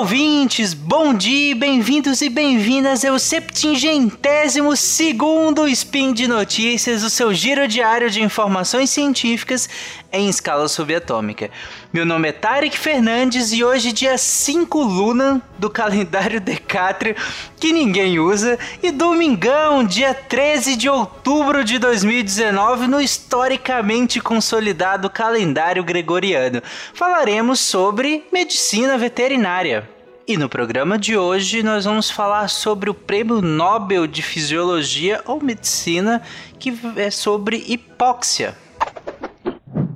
ouvintes, bom dia, bem-vindos e bem-vindas ao septingentésimo segundo Spin de Notícias, o seu giro diário de informações científicas em escala subatômica. Meu nome é Tarek Fernandes e hoje, dia 5 Luna do calendário Decátrio, que ninguém usa, e domingão, dia 13 de outubro de 2019, no historicamente consolidado calendário gregoriano. Falaremos sobre medicina veterinária. E no programa de hoje nós vamos falar sobre o Prêmio Nobel de Fisiologia ou Medicina, que é sobre hipóxia.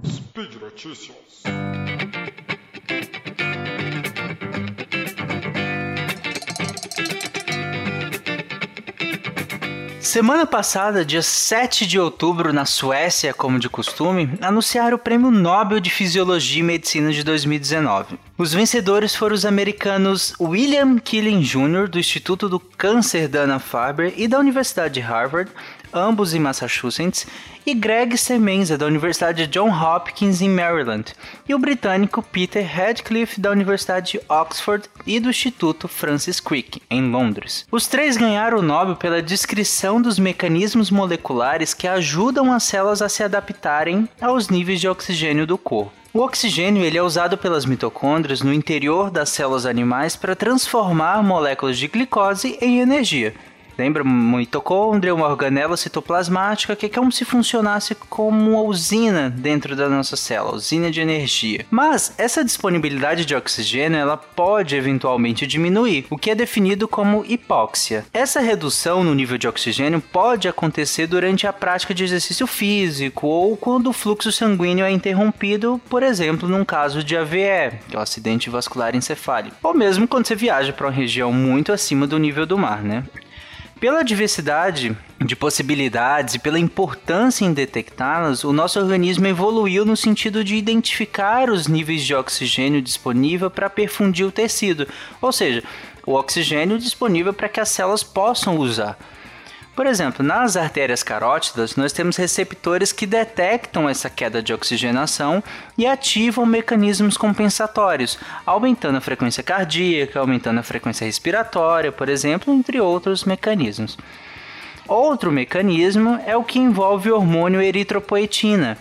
Speed Notícias. Semana passada, dia 7 de outubro, na Suécia, como de costume, anunciaram o Prêmio Nobel de Fisiologia e Medicina de 2019. Os vencedores foram os americanos William Killing Jr., do Instituto do Câncer Dana-Farber e da Universidade de Harvard, ambos em Massachusetts, e Greg Semenza, da Universidade John Hopkins, em Maryland, e o britânico Peter Radcliffe, da Universidade de Oxford e do Instituto Francis Crick, em Londres. Os três ganharam o Nobel pela descrição dos mecanismos moleculares que ajudam as células a se adaptarem aos níveis de oxigênio do corpo. O oxigênio ele é usado pelas mitocôndrias no interior das células animais para transformar moléculas de glicose em energia. Lembra mitocôndria, uma organela citoplasmática que é como se funcionasse como uma usina dentro da nossa célula, usina de energia. Mas essa disponibilidade de oxigênio ela pode eventualmente diminuir, o que é definido como hipóxia. Essa redução no nível de oxigênio pode acontecer durante a prática de exercício físico ou quando o fluxo sanguíneo é interrompido, por exemplo, num caso de AVE, que é o acidente vascular encefálico, ou mesmo quando você viaja para uma região muito acima do nível do mar, né? Pela diversidade de possibilidades e pela importância em detectá-las, o nosso organismo evoluiu no sentido de identificar os níveis de oxigênio disponível para perfundir o tecido, ou seja, o oxigênio disponível para que as células possam usar. Por exemplo, nas artérias carótidas, nós temos receptores que detectam essa queda de oxigenação e ativam mecanismos compensatórios, aumentando a frequência cardíaca, aumentando a frequência respiratória, por exemplo, entre outros mecanismos. Outro mecanismo é o que envolve o hormônio eritropoetina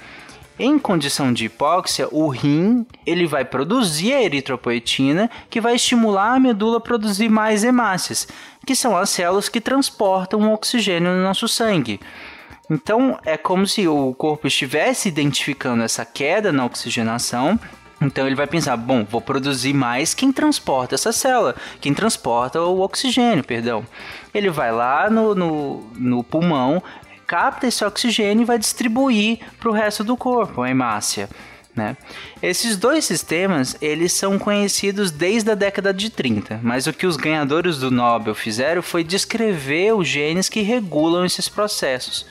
em condição de hipóxia, o rim ele vai produzir a eritropoetina, que vai estimular a medula a produzir mais hemácias, que são as células que transportam o oxigênio no nosso sangue. Então, é como se o corpo estivesse identificando essa queda na oxigenação então ele vai pensar, bom, vou produzir mais quem transporta essa célula, quem transporta o oxigênio, perdão. Ele vai lá no, no, no pulmão, capta esse oxigênio e vai distribuir para o resto do corpo, a hemácia. Né? Esses dois sistemas eles são conhecidos desde a década de 30, mas o que os ganhadores do Nobel fizeram foi descrever os genes que regulam esses processos.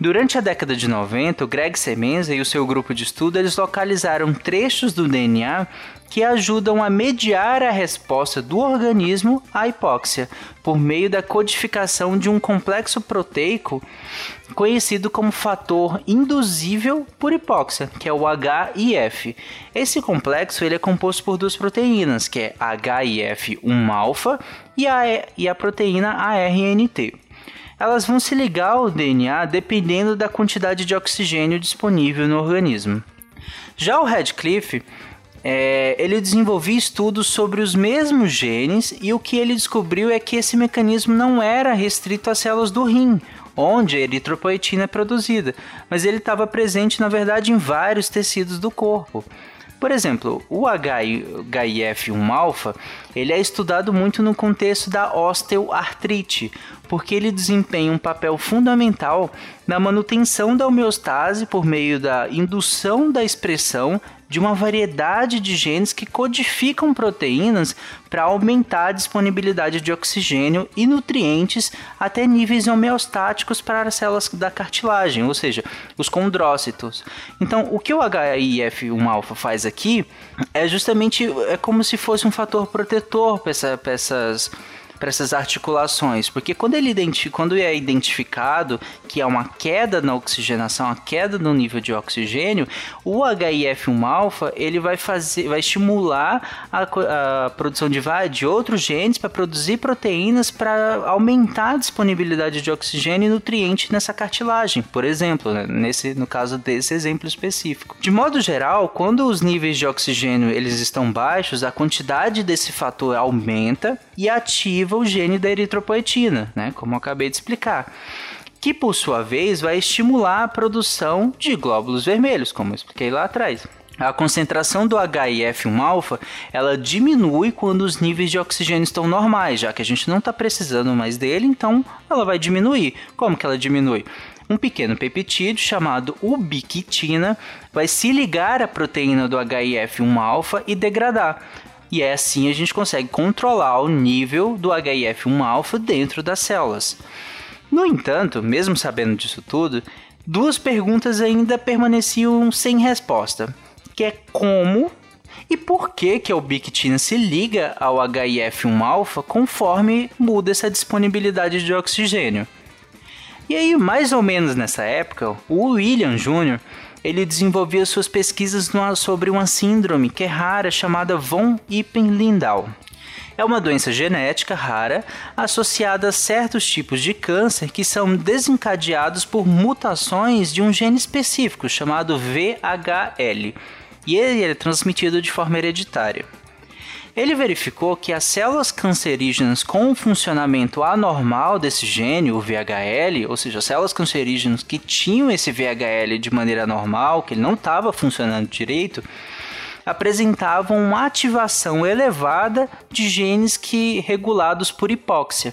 Durante a década de 90, o Greg Semenza e o seu grupo de estudo eles localizaram trechos do DNA que ajudam a mediar a resposta do organismo à hipóxia por meio da codificação de um complexo proteico conhecido como fator induzível por hipóxia, que é o HIF. Esse complexo ele é composto por duas proteínas, que é HIF1-alfa e a, e a proteína ARNT elas vão se ligar ao DNA dependendo da quantidade de oxigênio disponível no organismo. Já o Radcliffe, é, ele desenvolveu estudos sobre os mesmos genes e o que ele descobriu é que esse mecanismo não era restrito às células do rim, onde a eritropoetina é produzida, mas ele estava presente na verdade em vários tecidos do corpo. Por exemplo, o HIF1-alfa ele é estudado muito no contexto da osteoartrite, porque ele desempenha um papel fundamental na manutenção da homeostase por meio da indução da expressão de uma variedade de genes que codificam proteínas para aumentar a disponibilidade de oxigênio e nutrientes até níveis homeostáticos para as células da cartilagem, ou seja, os condrócitos. Então, o que o HIF1-alfa faz aqui é justamente é como se fosse um fator protetor para essa, essas para essas articulações, porque quando ele quando é identificado que há uma queda na oxigenação, a queda no nível de oxigênio, o HIF1-alfa ele vai fazer, vai estimular a, a produção de, de outros genes para produzir proteínas para aumentar a disponibilidade de oxigênio e nutriente nessa cartilagem, por exemplo, né? nesse no caso desse exemplo específico. De modo geral, quando os níveis de oxigênio eles estão baixos, a quantidade desse fator aumenta e ativa o gene da eritropoetina, né? Como eu acabei de explicar que por sua vez vai estimular a produção de glóbulos vermelhos, como eu expliquei lá atrás. A concentração do HIF1-alfa ela diminui quando os níveis de oxigênio estão normais, já que a gente não está precisando mais dele, então ela vai diminuir. Como que ela diminui? Um pequeno peptídeo chamado ubiquitina vai se ligar à proteína do HIF1-alfa e degradar. E é assim a gente consegue controlar o nível do HIF1-alfa dentro das células. No entanto, mesmo sabendo disso tudo, duas perguntas ainda permaneciam sem resposta, que é como e por que, que a ubiquitina se liga ao HIF1-alfa conforme muda essa disponibilidade de oxigênio. E aí, mais ou menos nessa época, o William Jr. ele desenvolvia suas pesquisas sobre uma síndrome que é rara chamada von Hippel-Lindau, é uma doença genética rara associada a certos tipos de câncer que são desencadeados por mutações de um gene específico chamado VHL, e ele é transmitido de forma hereditária. Ele verificou que as células cancerígenas com um funcionamento anormal desse gene, o VHL, ou seja, células cancerígenas que tinham esse VHL de maneira normal, que ele não estava funcionando direito, apresentavam uma ativação elevada de genes que regulados por hipóxia.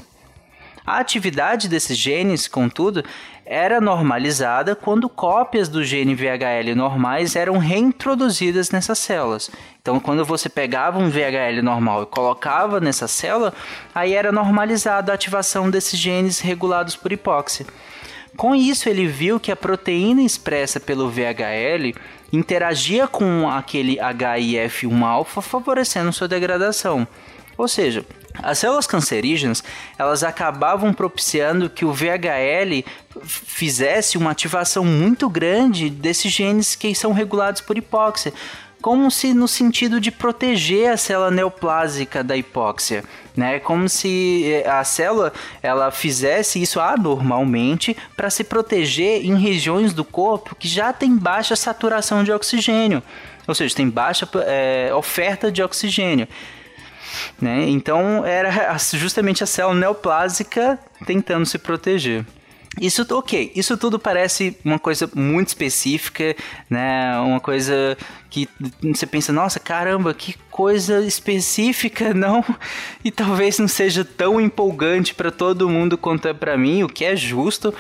A atividade desses genes, contudo, era normalizada quando cópias do gene VHL normais eram reintroduzidas nessas células. Então, quando você pegava um VHL normal e colocava nessa célula, aí era normalizada a ativação desses genes regulados por hipóxia. Com isso, ele viu que a proteína expressa pelo VHL interagia com aquele HIF1-alfa, favorecendo sua degradação. Ou seja, as células cancerígenas elas acabavam propiciando que o VHL fizesse uma ativação muito grande desses genes que são regulados por hipóxia, como se no sentido de proteger a célula neoplásica da hipóxia, né? Como se eh, a célula ela fizesse isso anormalmente para se proteger em regiões do corpo que já tem baixa saturação de oxigênio, ou seja, tem baixa é, oferta de oxigênio. Né? Então era justamente a célula neoplásica tentando se proteger. Isso, ok, isso tudo parece uma coisa muito específica, né? Uma coisa que você pensa, nossa, caramba, que coisa específica, não? E talvez não seja tão empolgante para todo mundo quanto é para mim, o que é justo.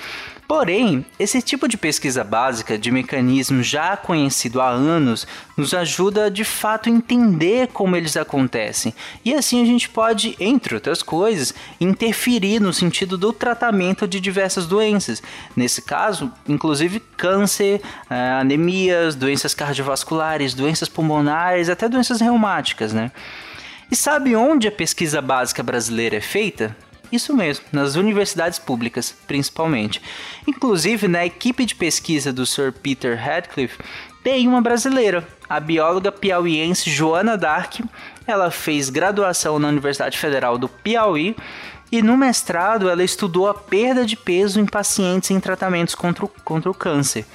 Porém, esse tipo de pesquisa básica de mecanismo já conhecido há anos nos ajuda de fato a entender como eles acontecem. E assim a gente pode, entre outras coisas, interferir no sentido do tratamento de diversas doenças. Nesse caso, inclusive câncer, eh, anemias, doenças cardiovasculares, doenças pulmonares, até doenças reumáticas, né? E sabe onde a pesquisa básica brasileira é feita? Isso mesmo, nas universidades públicas, principalmente. Inclusive, na equipe de pesquisa do Sir Peter Radcliffe, tem uma brasileira, a bióloga piauiense Joana Dark. Ela fez graduação na Universidade Federal do Piauí e no mestrado ela estudou a perda de peso em pacientes em tratamentos contra o, contra o câncer.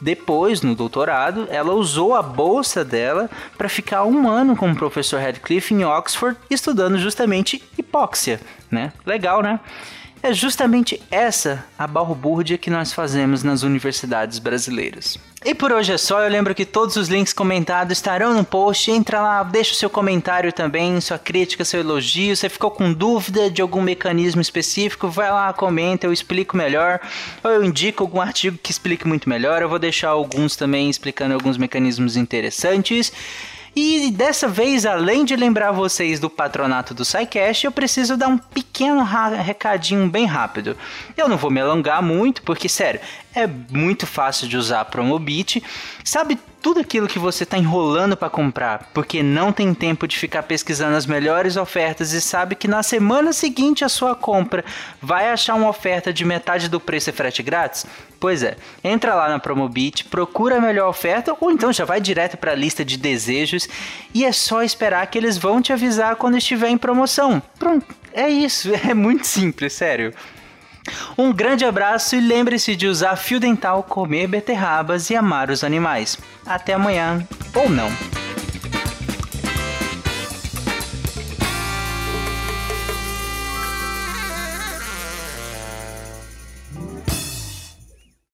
Depois, no doutorado, ela usou a bolsa dela para ficar um ano com o professor Radcliffe em Oxford, estudando justamente hipóxia, né? Legal, né? É justamente essa a balbúrdia que nós fazemos nas universidades brasileiras. E por hoje é só, eu lembro que todos os links comentados estarão no post. Entra lá, deixa o seu comentário também, sua crítica, seu elogio. Você ficou com dúvida de algum mecanismo específico? Vai lá, comenta, eu explico melhor. Ou eu indico algum artigo que explique muito melhor. Eu vou deixar alguns também explicando alguns mecanismos interessantes. E dessa vez, além de lembrar vocês do patronato do SciCast, eu preciso dar um pequeno recadinho bem rápido. Eu não vou me alongar muito, porque, sério, é muito fácil de usar a Promobit. Sabe tudo aquilo que você está enrolando para comprar, porque não tem tempo de ficar pesquisando as melhores ofertas e sabe que na semana seguinte a sua compra vai achar uma oferta de metade do preço e frete grátis? Pois é, entra lá na Promobit, procura a melhor oferta ou então já vai direto para a lista de desejos e é só esperar que eles vão te avisar quando estiver em promoção. Pronto, é isso, é muito simples, sério. Um grande abraço e lembre-se de usar fio dental, comer beterrabas e amar os animais. Até amanhã, ou não.